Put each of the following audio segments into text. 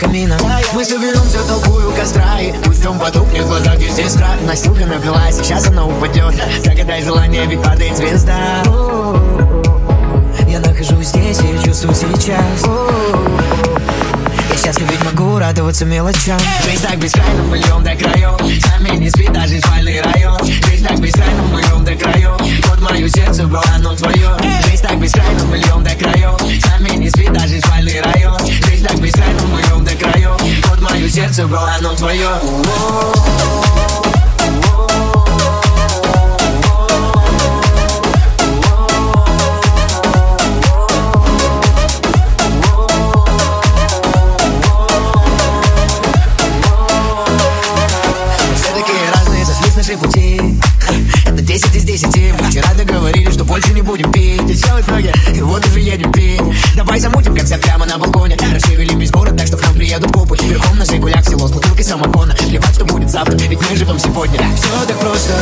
камина. Мы соберемся толпой у костра И пусть дом потухнет в глазах, где здесь крат Настюха напилась, сейчас она упадет. Загадай желание, ведь падает звезда. Я нахожусь здесь и чувствую сейчас счастлив, ведь могу радоваться мелочам. Жизнь так бескрайна, мы льем до краев. Сами не спит даже спальный район. Жизнь так бескрайна, мы льем до краев. Вот мое сердце, бро, оно твое. Жизнь так бескрайна, мы льем до краев. Сами не спит даже спальный район. Жизнь так бескрайна, мы льем до краев. Вот мое сердце, бро, оно твое будем пить И делать ноги, и вот уже едем пить Давай замутим концерт прямо на балконе. Расширили весь город, так что к нам приедут копы Верхом на Жигулях село с бутылкой самогона. Плевать, что будет завтра, ведь мы живем сегодня. Все так просто.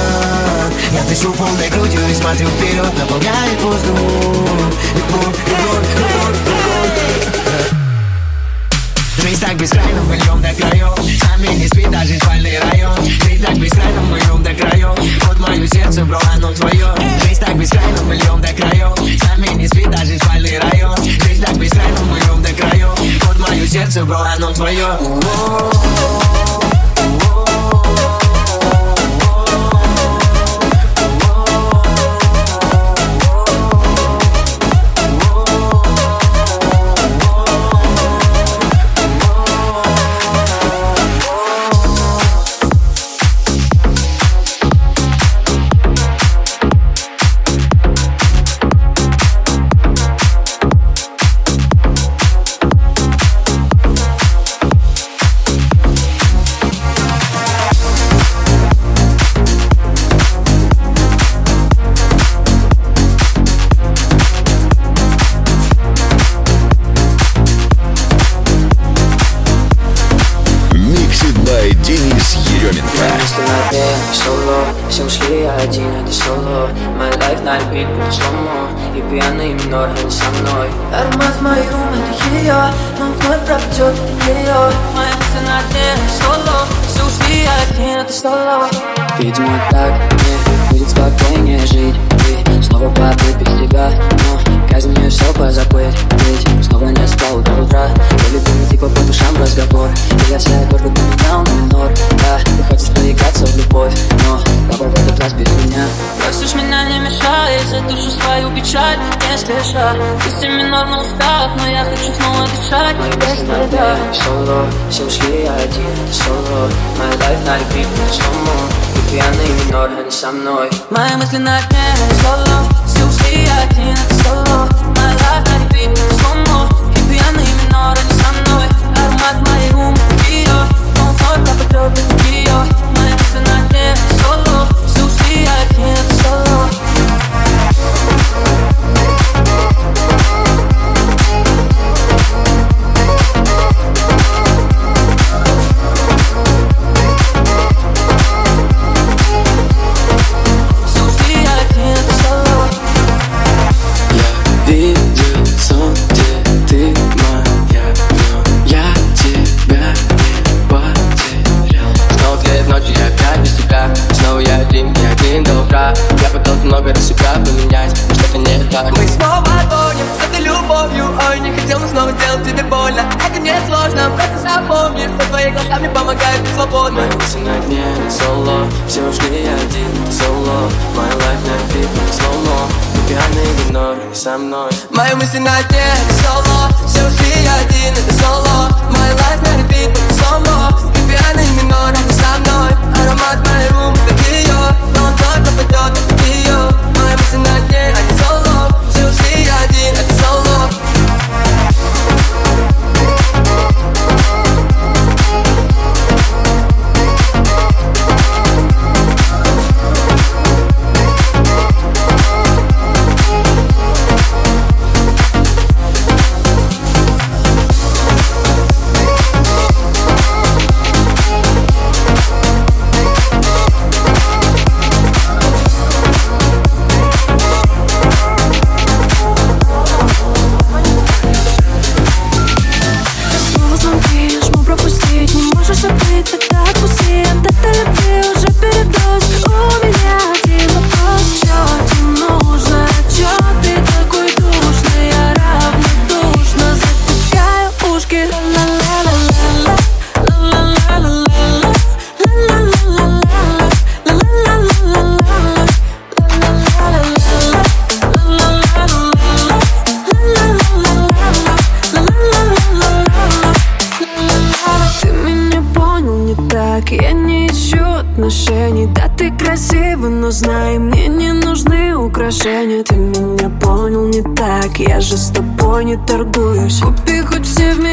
Я дышу полной грудью и смотрю вперед Наполняет воздух любовь, любовь, любовь Жизнь так бескрайна, мы льем до краев Сами не спит даже спальный район. Жизнь так бескрайна, мы льем до краев Вот мое сердце, бро, оно твое Жизнь так бескрайна, мы льем до краев Сами не спит даже спальный район. Жизнь так бескрайна, мы льем до краев Вот мое сердце, бро, оно твое ее Но вновь пропадет ее Моя мысль на дне соло Все ушли от нее, ты стала Видимо так мне будет спокойнее жить Снова попить без тебя, но казнь мне все позабыть Ведь снова не спал до утра Твой любимый типа по душам разговор. И я вся только поменял на минор. Да, ты хочешь поиграться в любовь Но попробуй в этот раз без меня. Просишь меня не мешай, за душу свою печаль не спеша Пусть и минор на устах, но я хочу снова дышать. Мои без тебя. Соло, все ушли один. Соло, my life на repeat, slow со мной. Мои мысли на дне, соло Все ушли один, это соло. My life на репит, сломо И пьяный минор, они со мной. Аромат моей умы, ее Он вновь попадет в нее Мои мысли на дне, соло Все ушли один, это соло со мной. Мои мысли на не соло Все ушли, один, это соло. My life на репит, слоумо Ты пьяный минор, не со мной. Аромат моей румы, как ее. Но он только пойдет, это ее Мои мысли на дне, отношения Ты меня понял не так. Я же с тобой не торгуюсь. Купи хоть все вместе.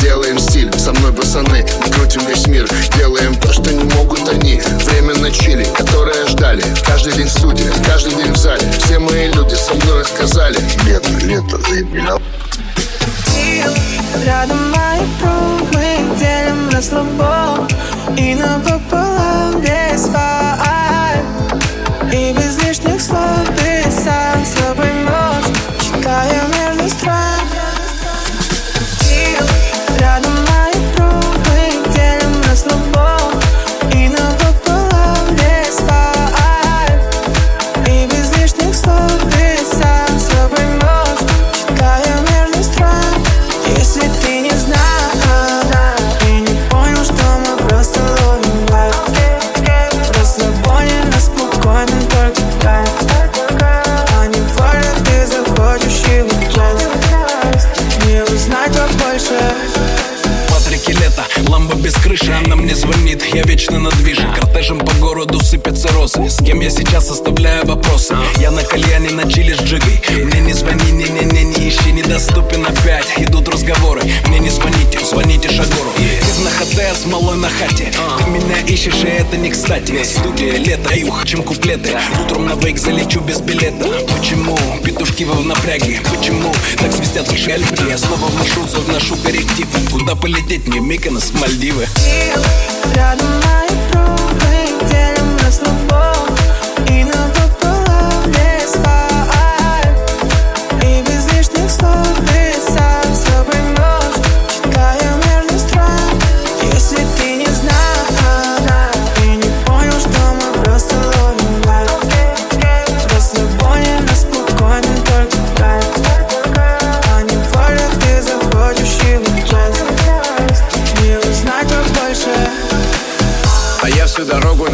Делаем стиль, со мной пацаны Мы крутим весь мир, делаем то, что не могут они. Время на чили, которое ждали. Каждый день в студии, каждый день в зале. Все мои люди со мной рассказали. Лето, лето, заебля Рядом мои пробы, делим на слабо И напополам весь файл. И без лишних слов мне звонит, я вечно надвижен Кортежем по городу сыпятся розы. С кем я сейчас оставляю вопросы? Я на кальяне, на чили с джигой. Мне не звони, не-не-не, не ищи, недоступен опять. Идут разговоры, мне не звоните, звоните Шагору Ты на ХТ с малой на хате. Ты меня ищешь, и это не кстати. Студия, лето, юг, чем куплеты. Утром на вейк залечу без билета. Почему? Петушки во в напряге? Почему? Так свистят кошельки Я снова в маршрут вношу коррективы Куда полететь мне Миконос, Мальдивы? Рядом мои трубы, делим нас на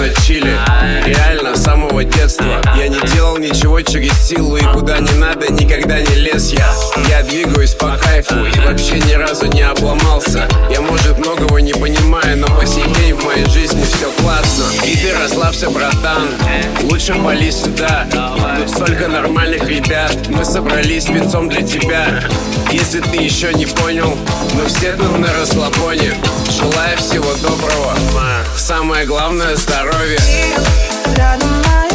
на чили ничего через силу И куда не надо, никогда не лез я. Я двигаюсь по кайфу и вообще ни разу не обломался. Я, может, многого не понимаю, но по сей день в моей жизни все классно. И ты расслабься, братан, лучше вали сюда. Тут столько нормальных ребят, мы собрались спецом для тебя. Если ты еще не понял, мы все тут на расслабоне. Желаю всего доброго, самое главное здоровье Рядом моя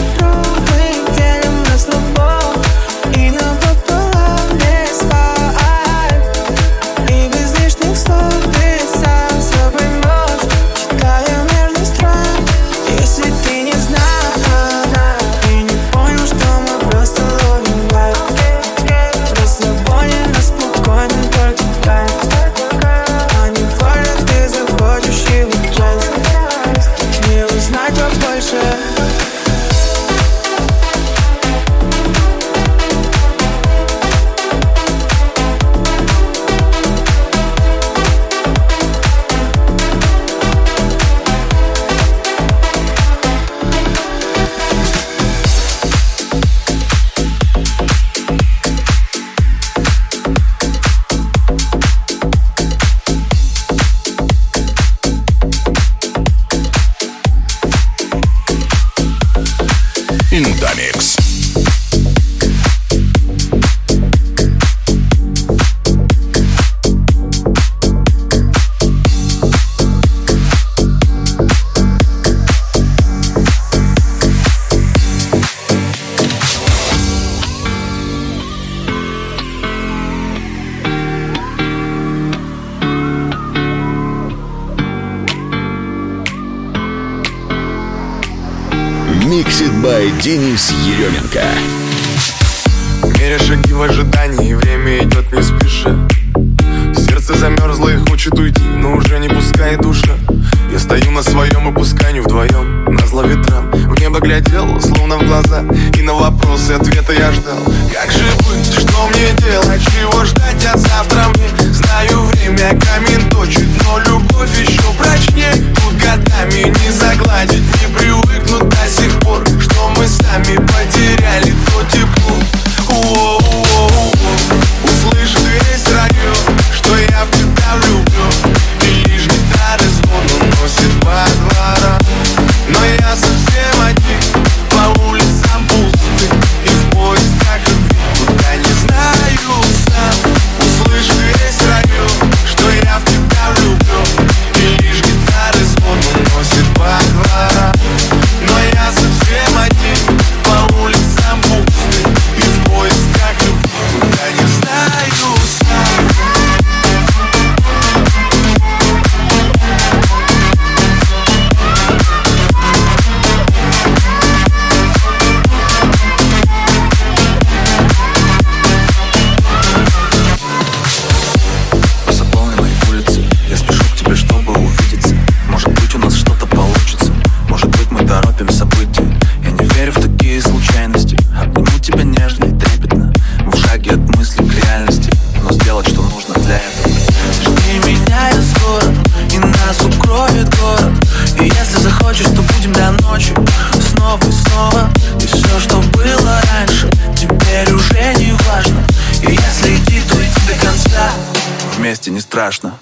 вместе не страшно.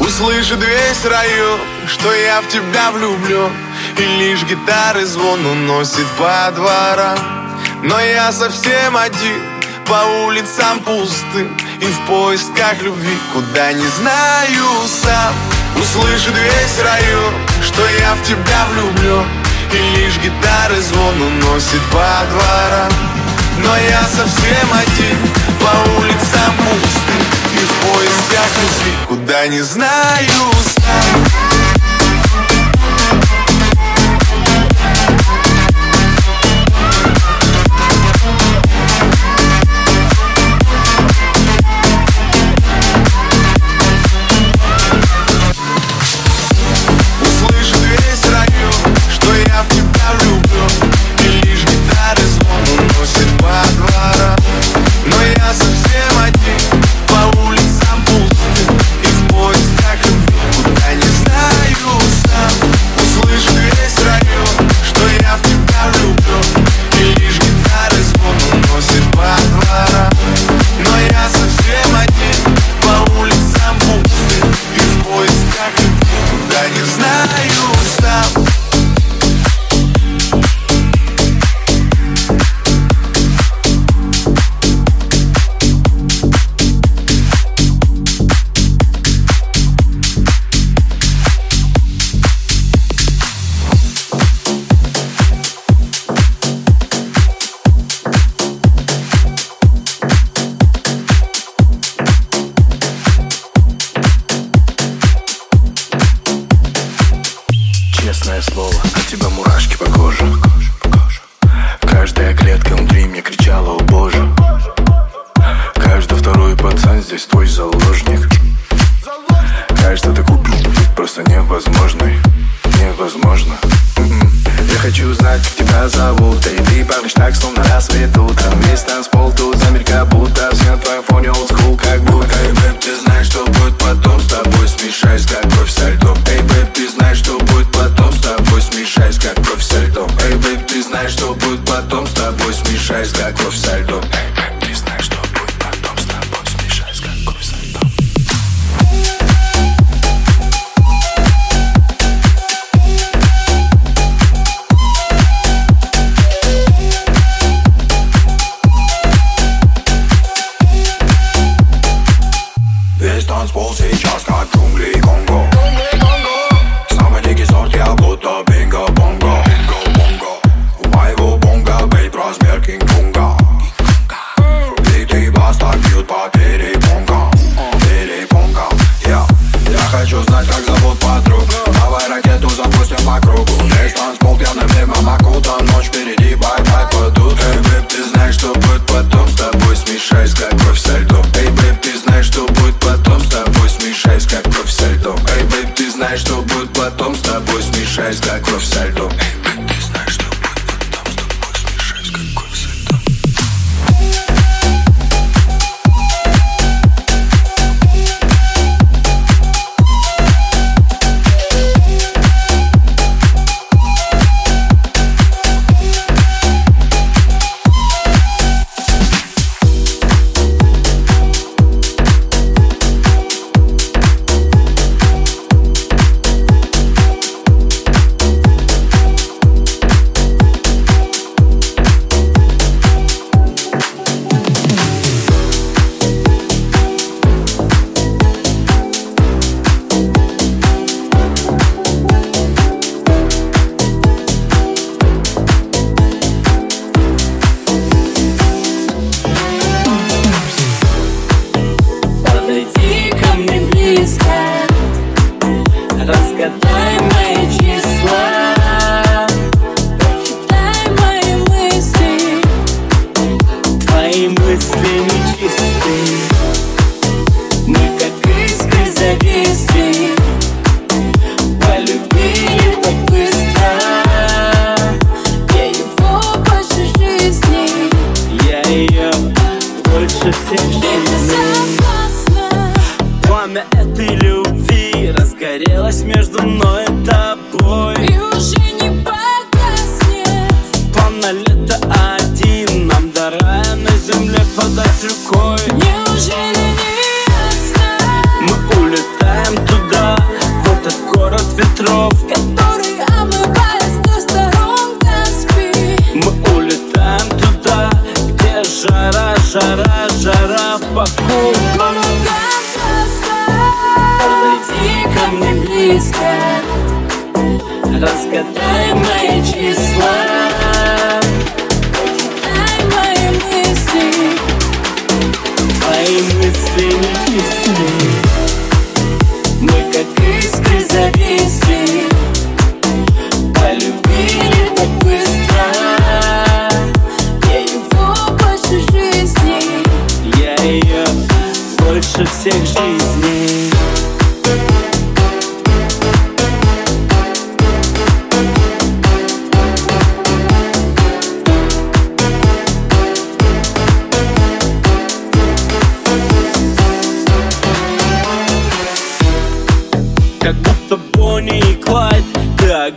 Услышит весь район, что я в тебя влюблю, И лишь гитары звон уносит по дворам. Но я совсем один, по улицам пусты, И в поисках любви, куда не знаю сам. Услышит весь район, что я в тебя влюблю, И лишь гитары звон уносит по дворам. Но я совсем один, по улицам пустым лишь в поисках любви. Куда не знаю сам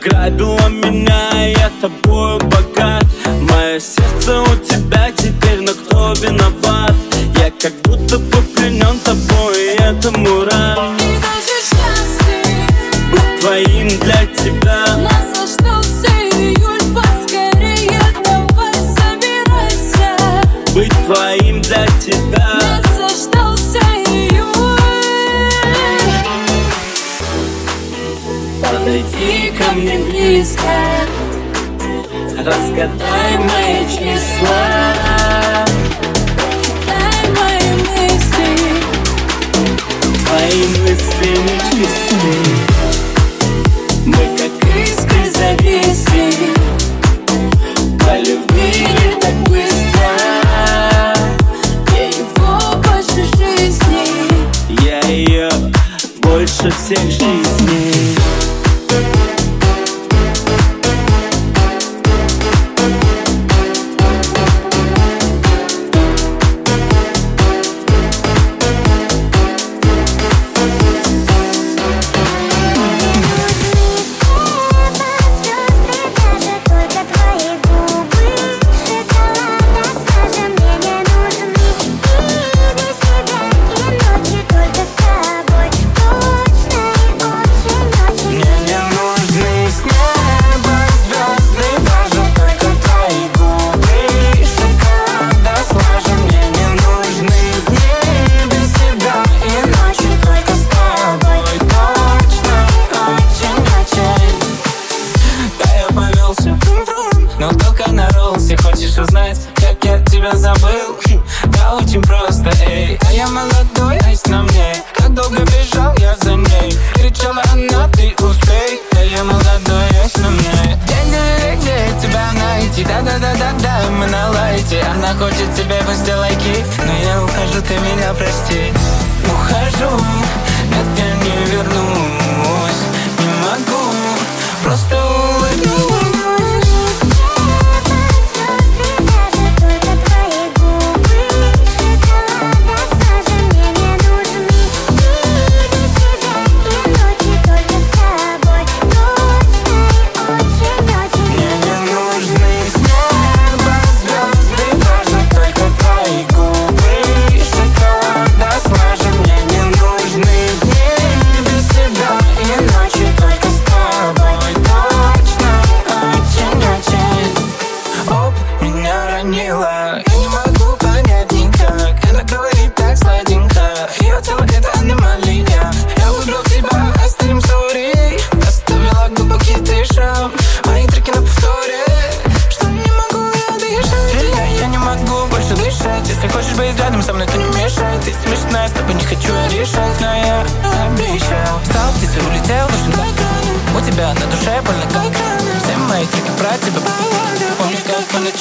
оградила меня, я тобою богат. Мое сердце у тебя теперь, но кто виноват? Я как будто бы пленен тобой, и этому рад Быть твоим для тебя. Наслаждался июль, поскорее давай собирайся. Быть твоим для тебя. ко мне близко Разгадай мои числа. Читай мои мысли. Твои мысли не чисты. Мы как искры зависли. Полюбили так быстро. Я его больше жизни. Я ее больше всех жизни.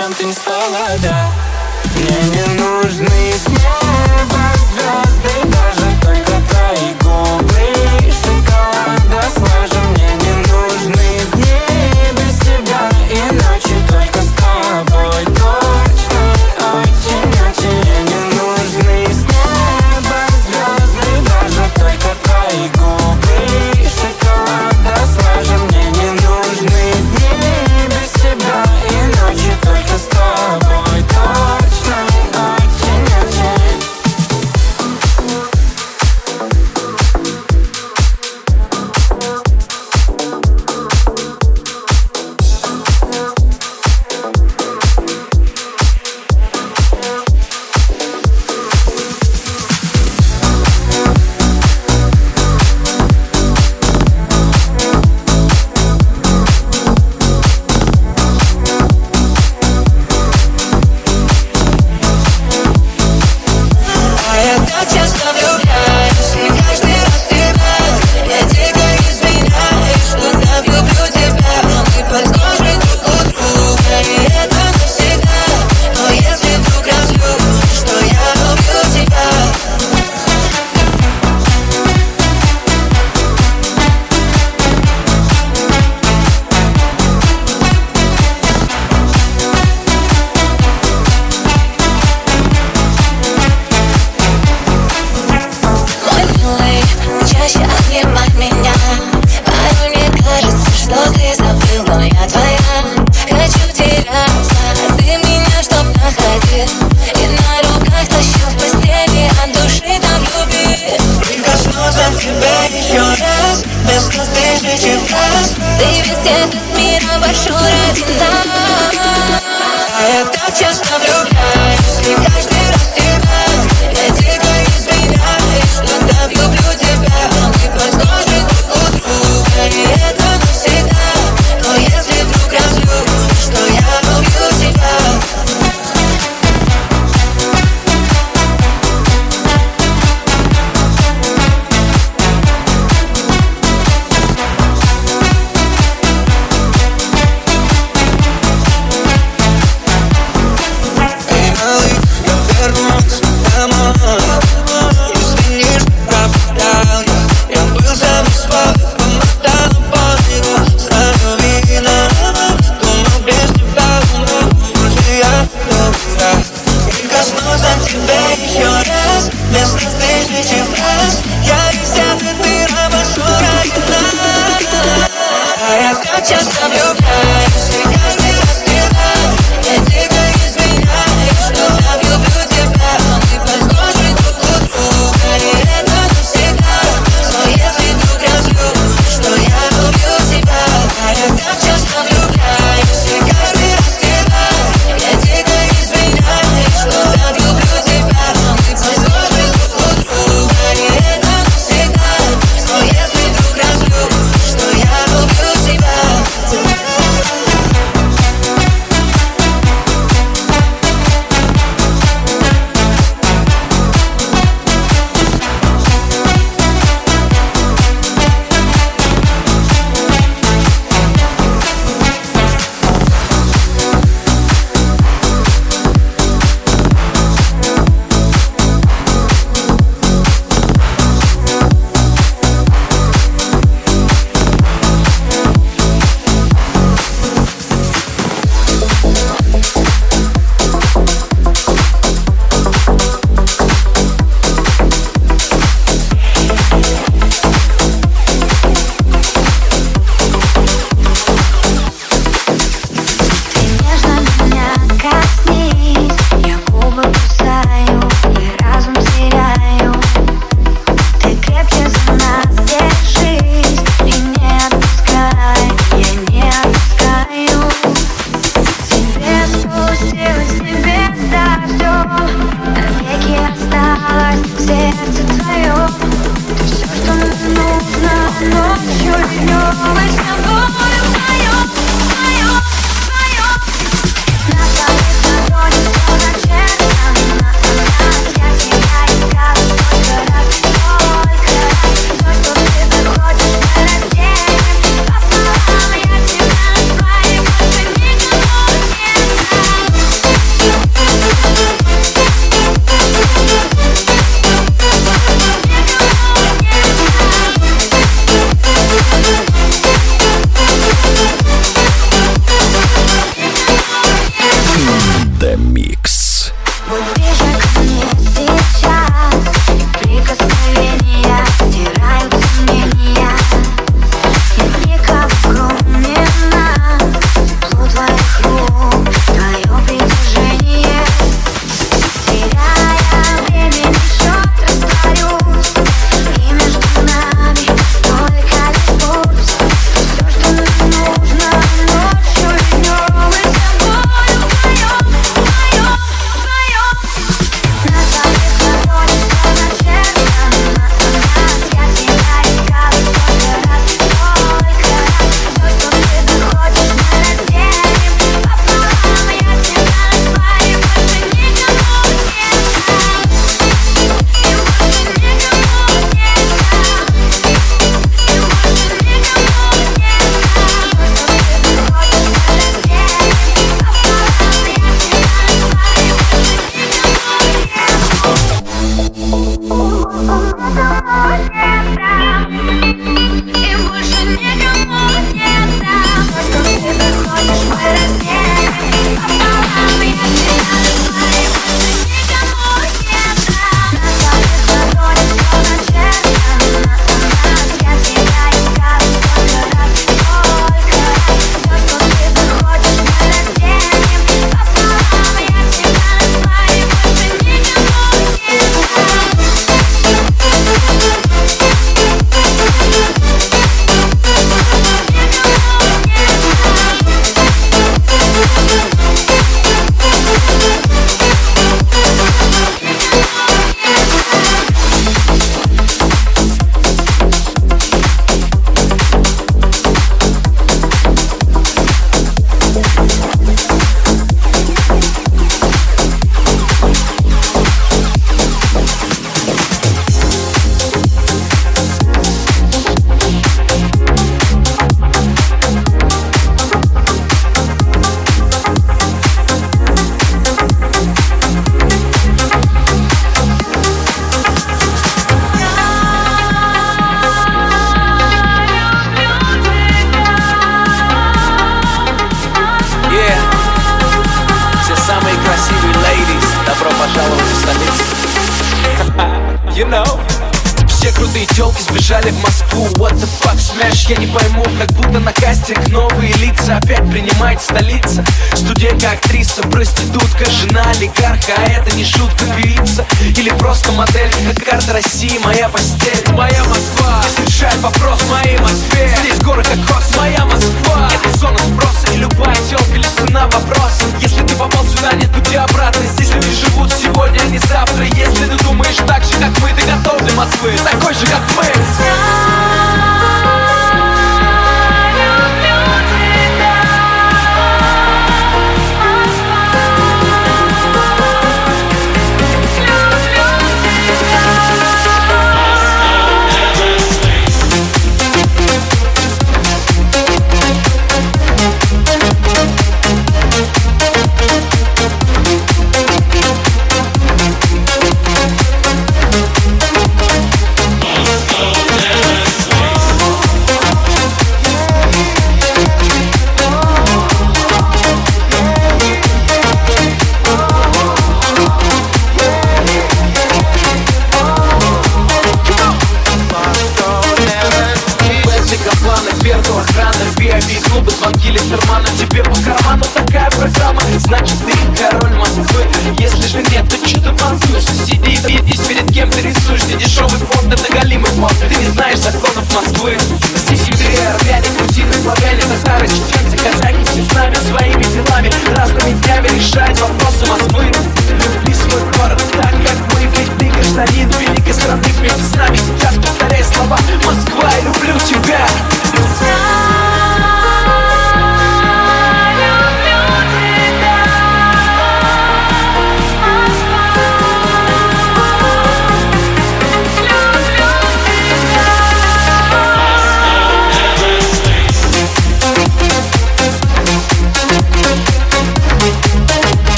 Ночам ты не спала, да. Мне не нужны с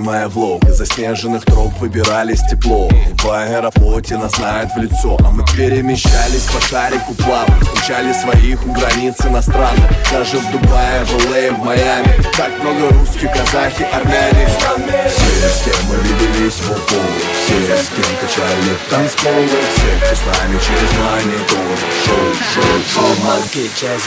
снимая влог Из заснеженных троп выбирались тепло. В аэрофлоте нас знают в лицо А мы перемещались по шарику плавно. Встречали своих у границ иностранных Даже в Дубае, в ЛА, в Майами. Так много русских, казахи, армяне. Все, с кем мы виделись в упор Все, с кем качали танцполы. Все, кто с нами через монитор Шоу, шоу, шоу, мозги, джаз,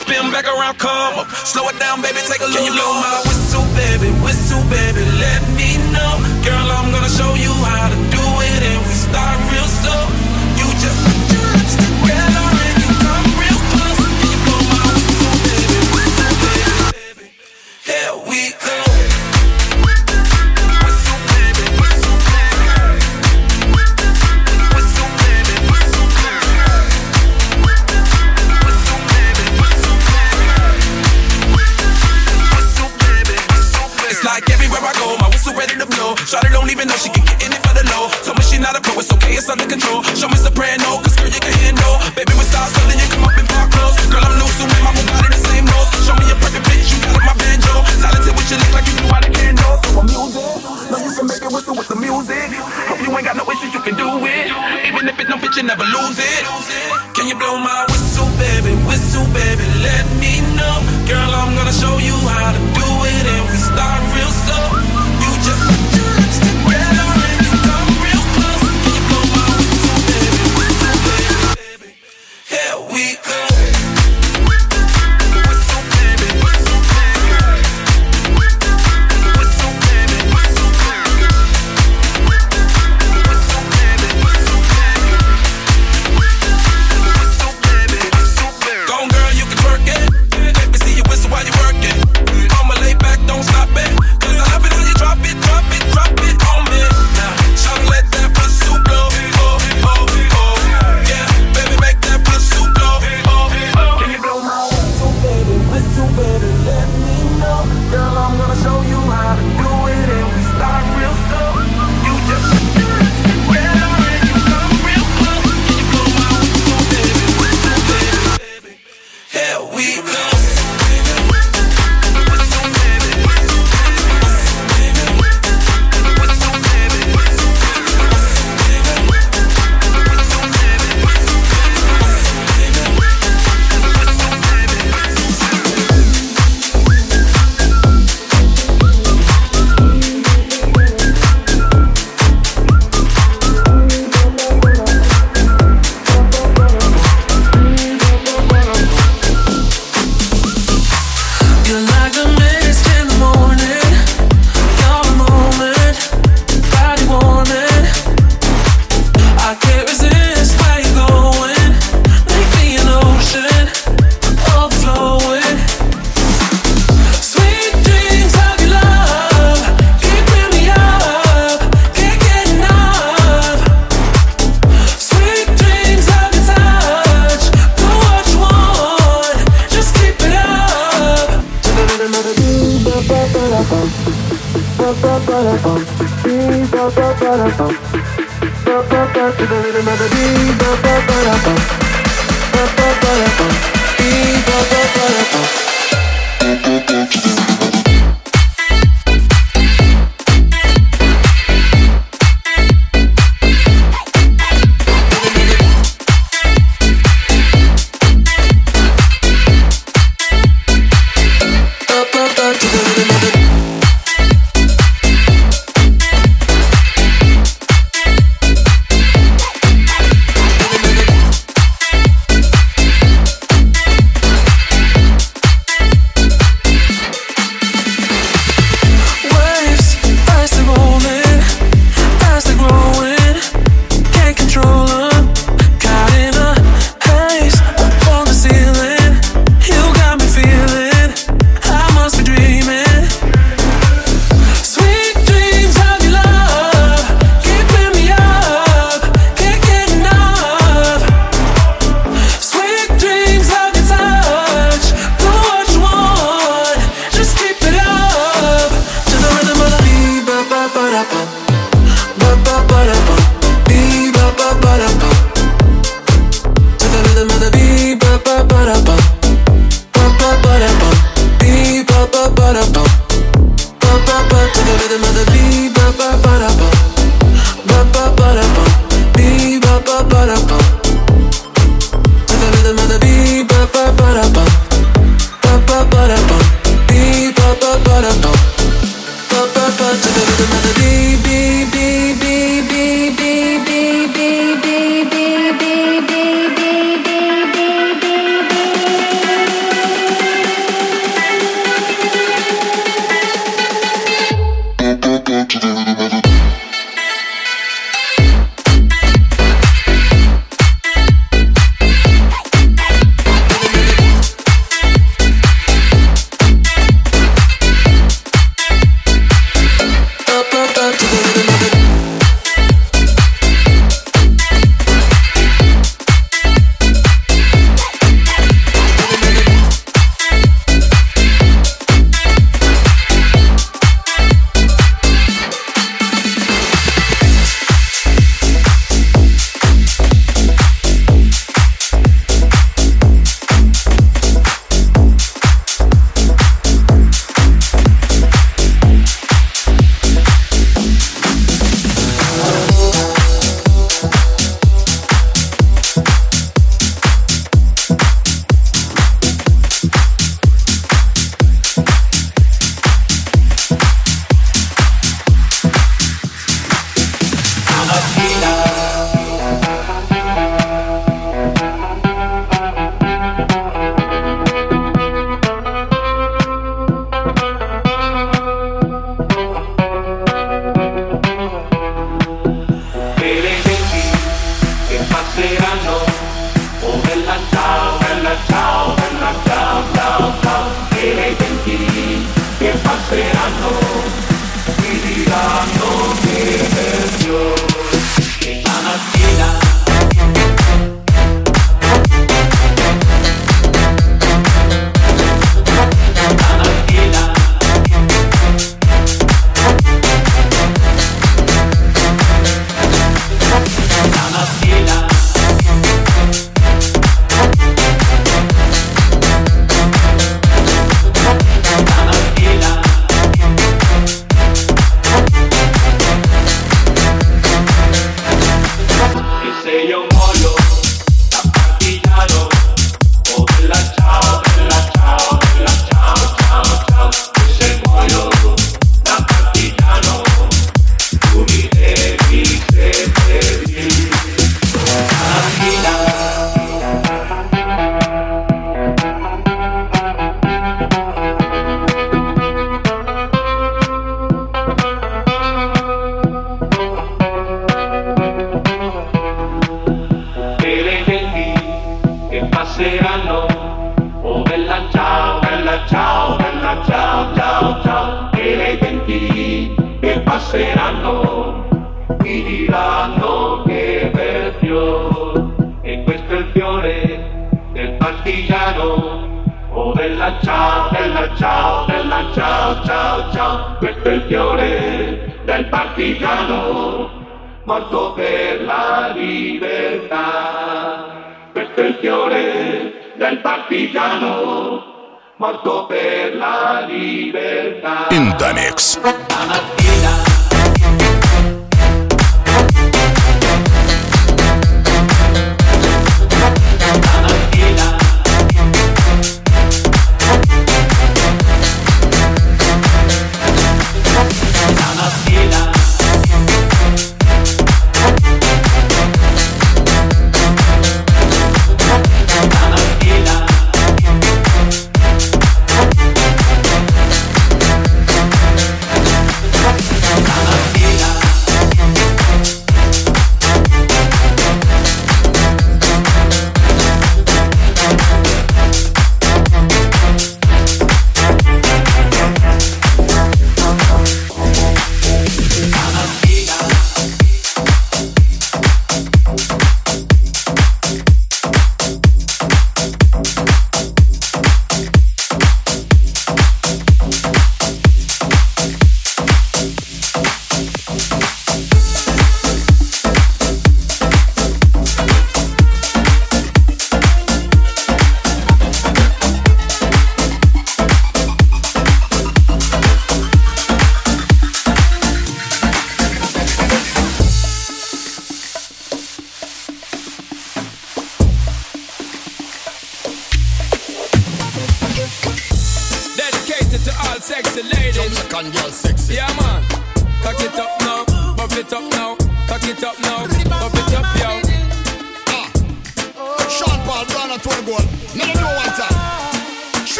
Spin back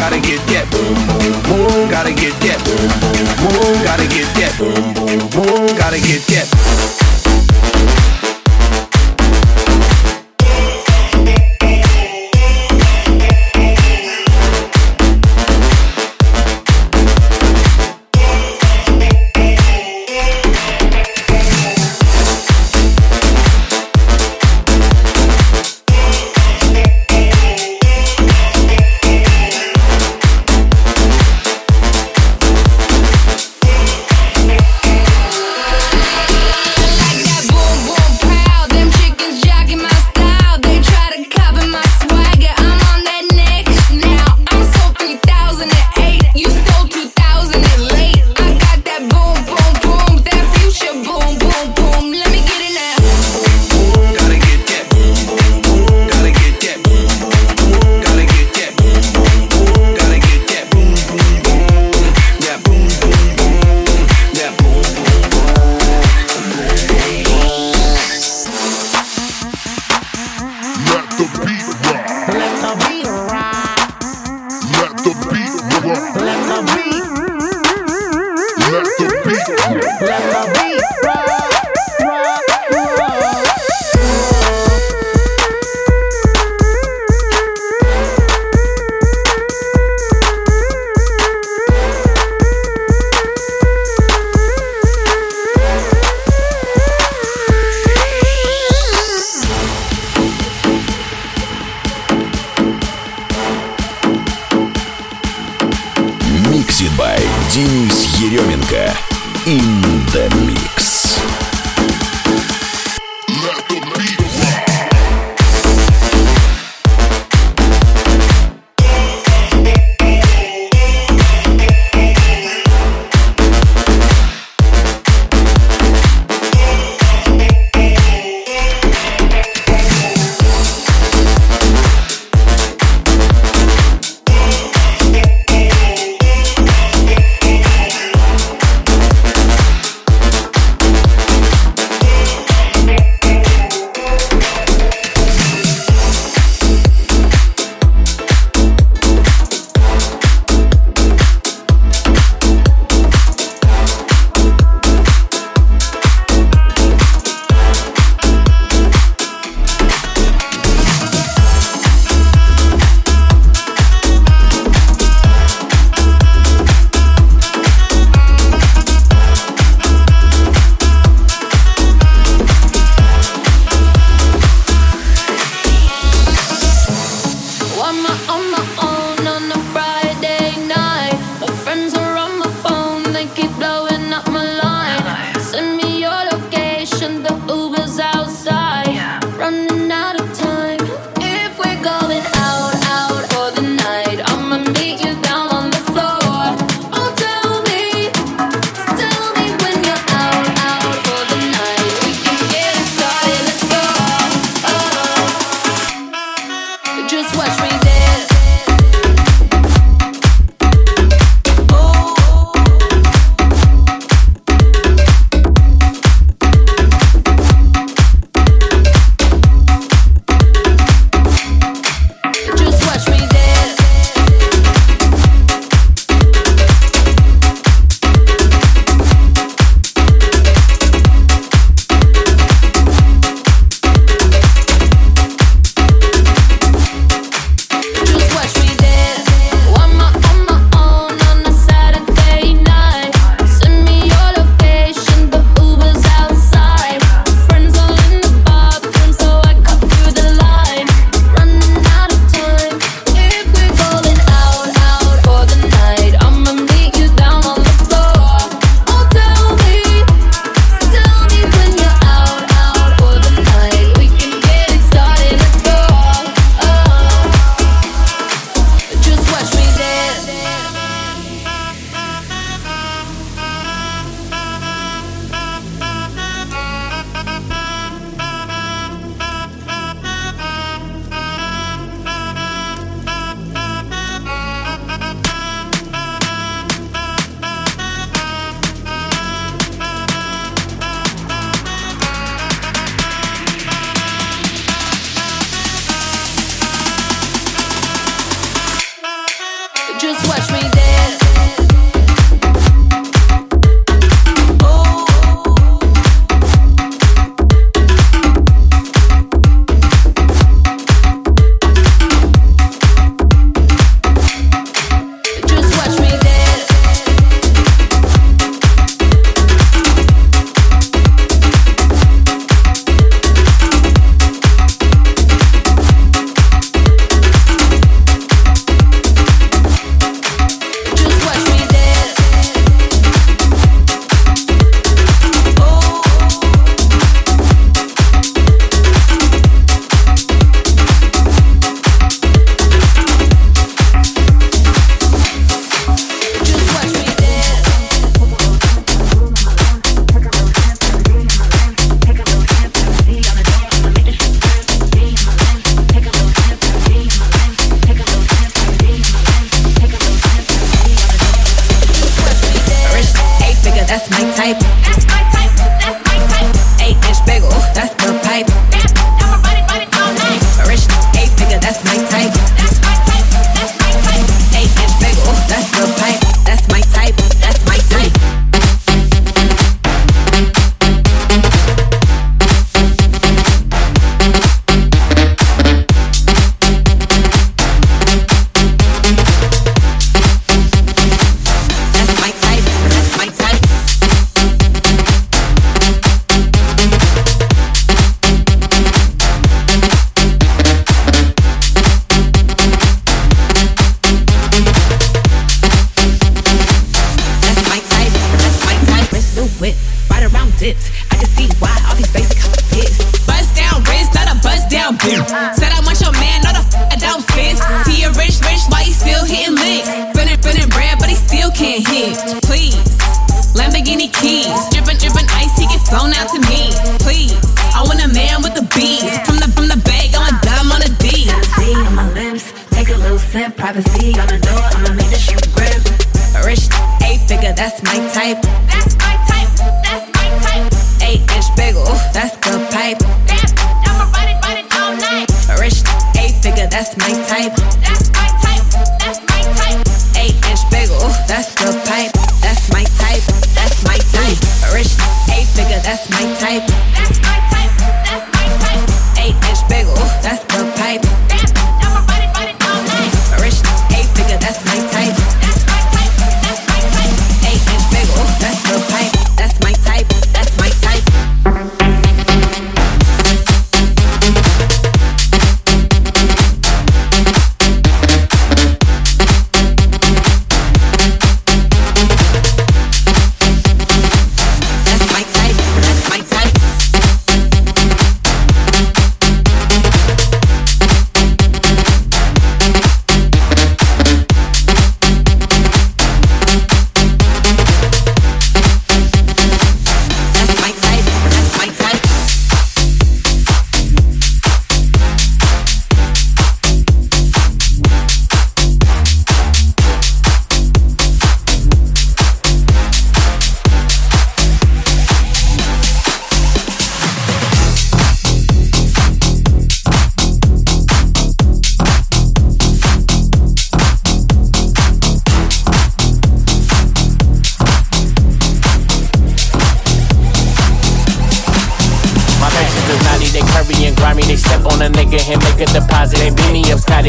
gotta get that. Boom boom boom, gotta get that. Boom boom boom, gotta get that. Boom boom boom, gotta get that.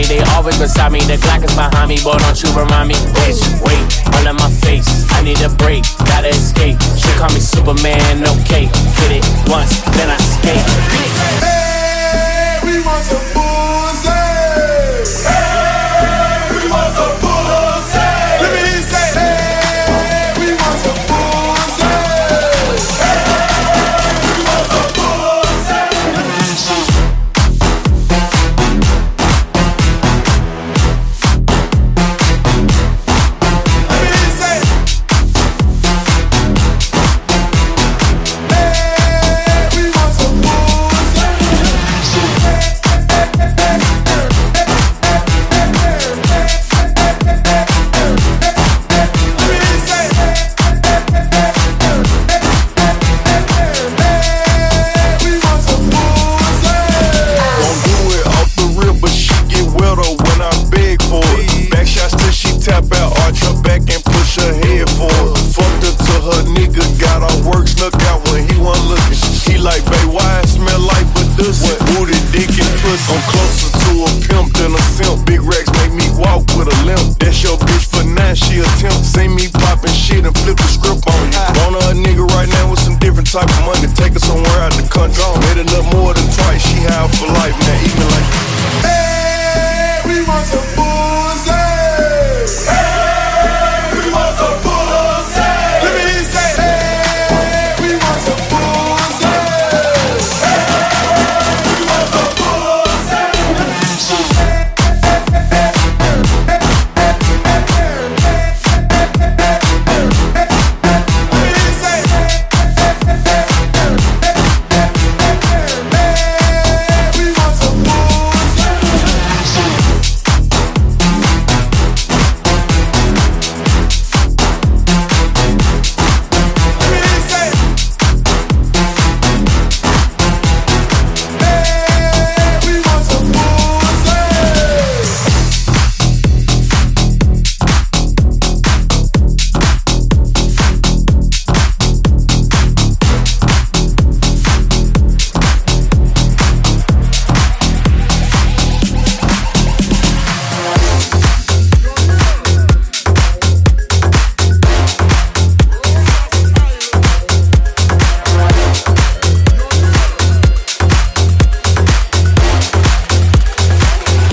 they always beside me. The Glock is behind me, boy, don't you remind me. Bitch, wait, all in my face. I need a break, gotta escape. She call me Superman, okay. Hit it once, then I skate. Hey, we want some.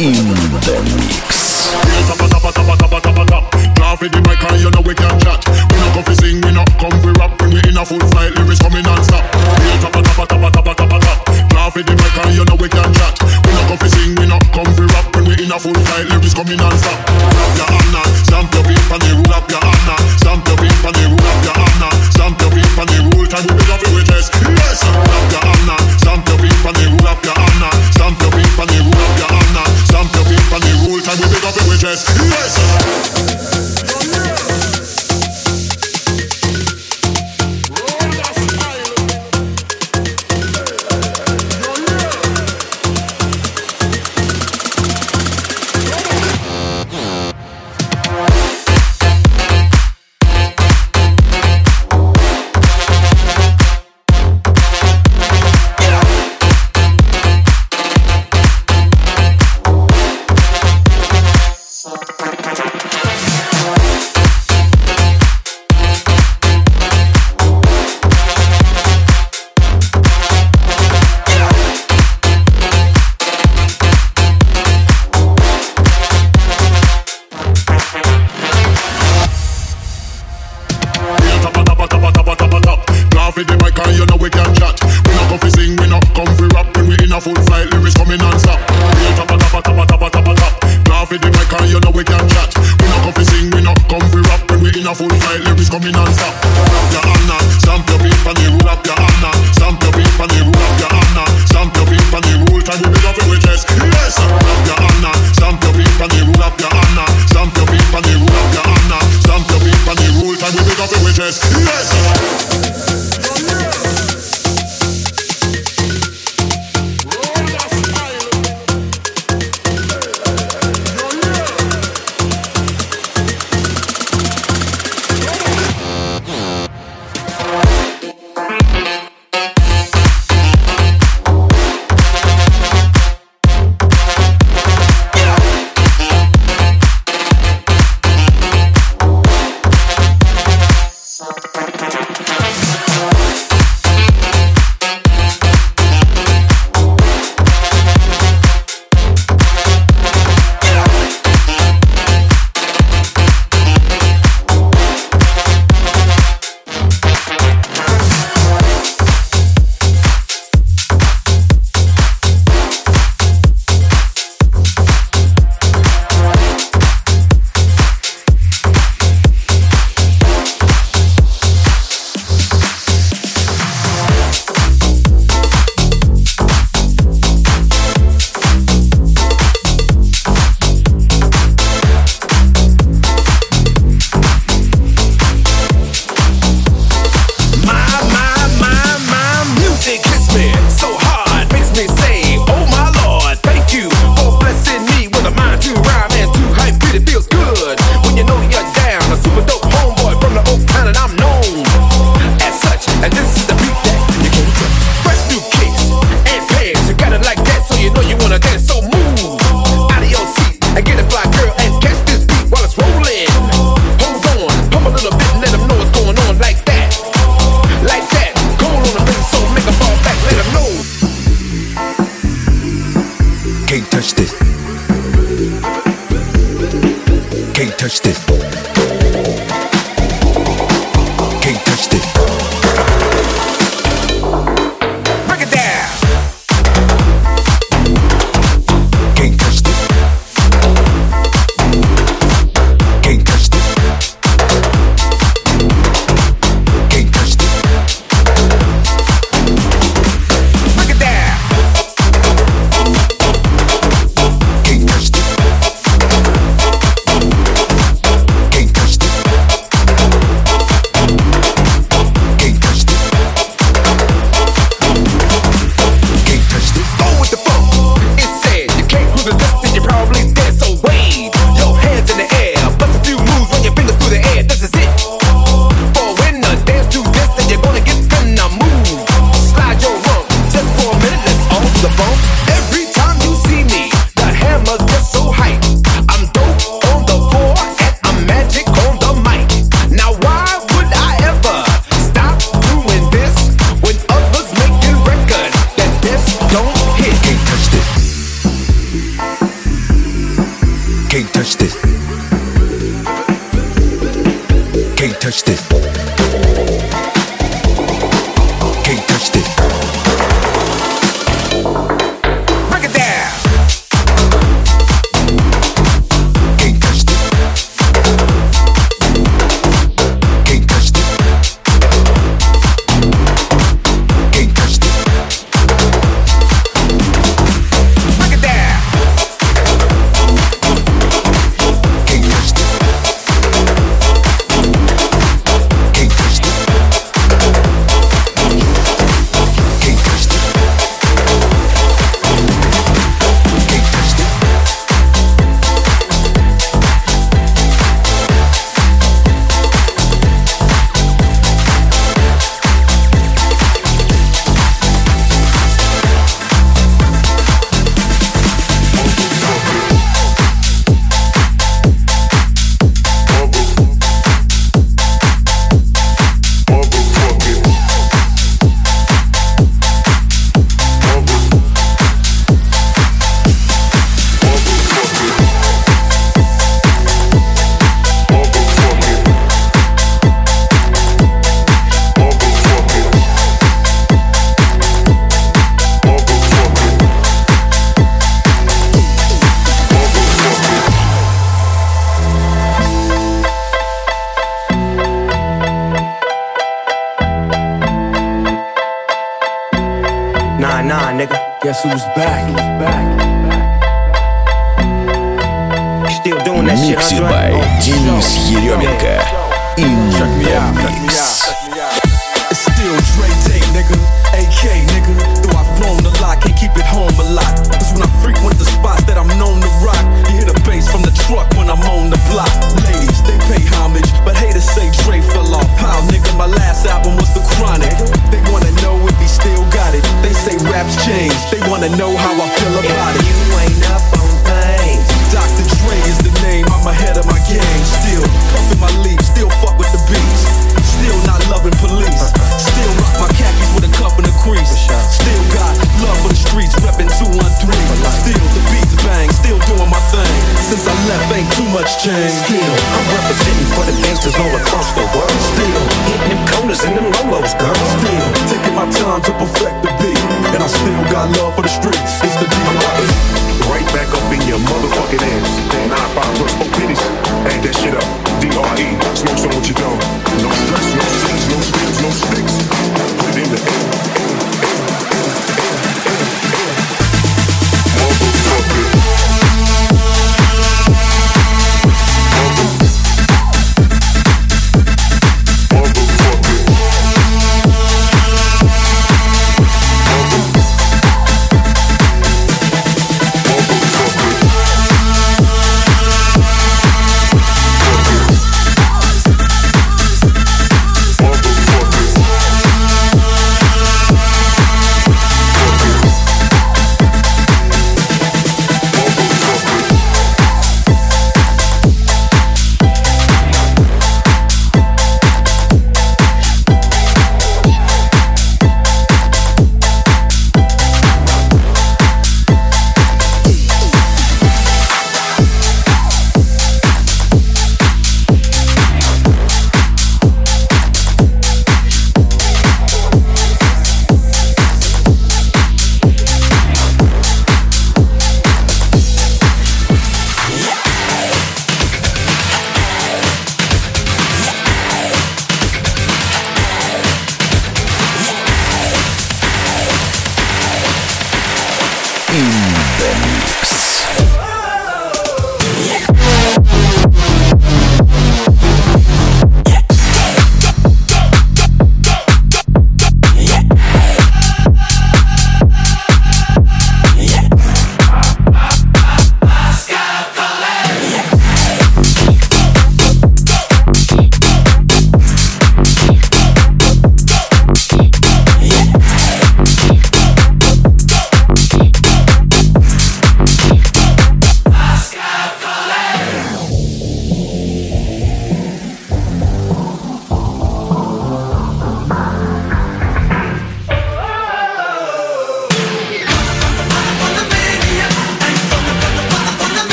in the mix. Now for in my car, you know we can't chat We no come for sing, we no come for rap When we in a full flight, lyrics coming non-stop We tapa tapa tapa tapa tapa tap Now for in my car, you know we can't chat We no come for sing, we no come for rap When we in a full flight, lyrics coming non-stop Grab your hand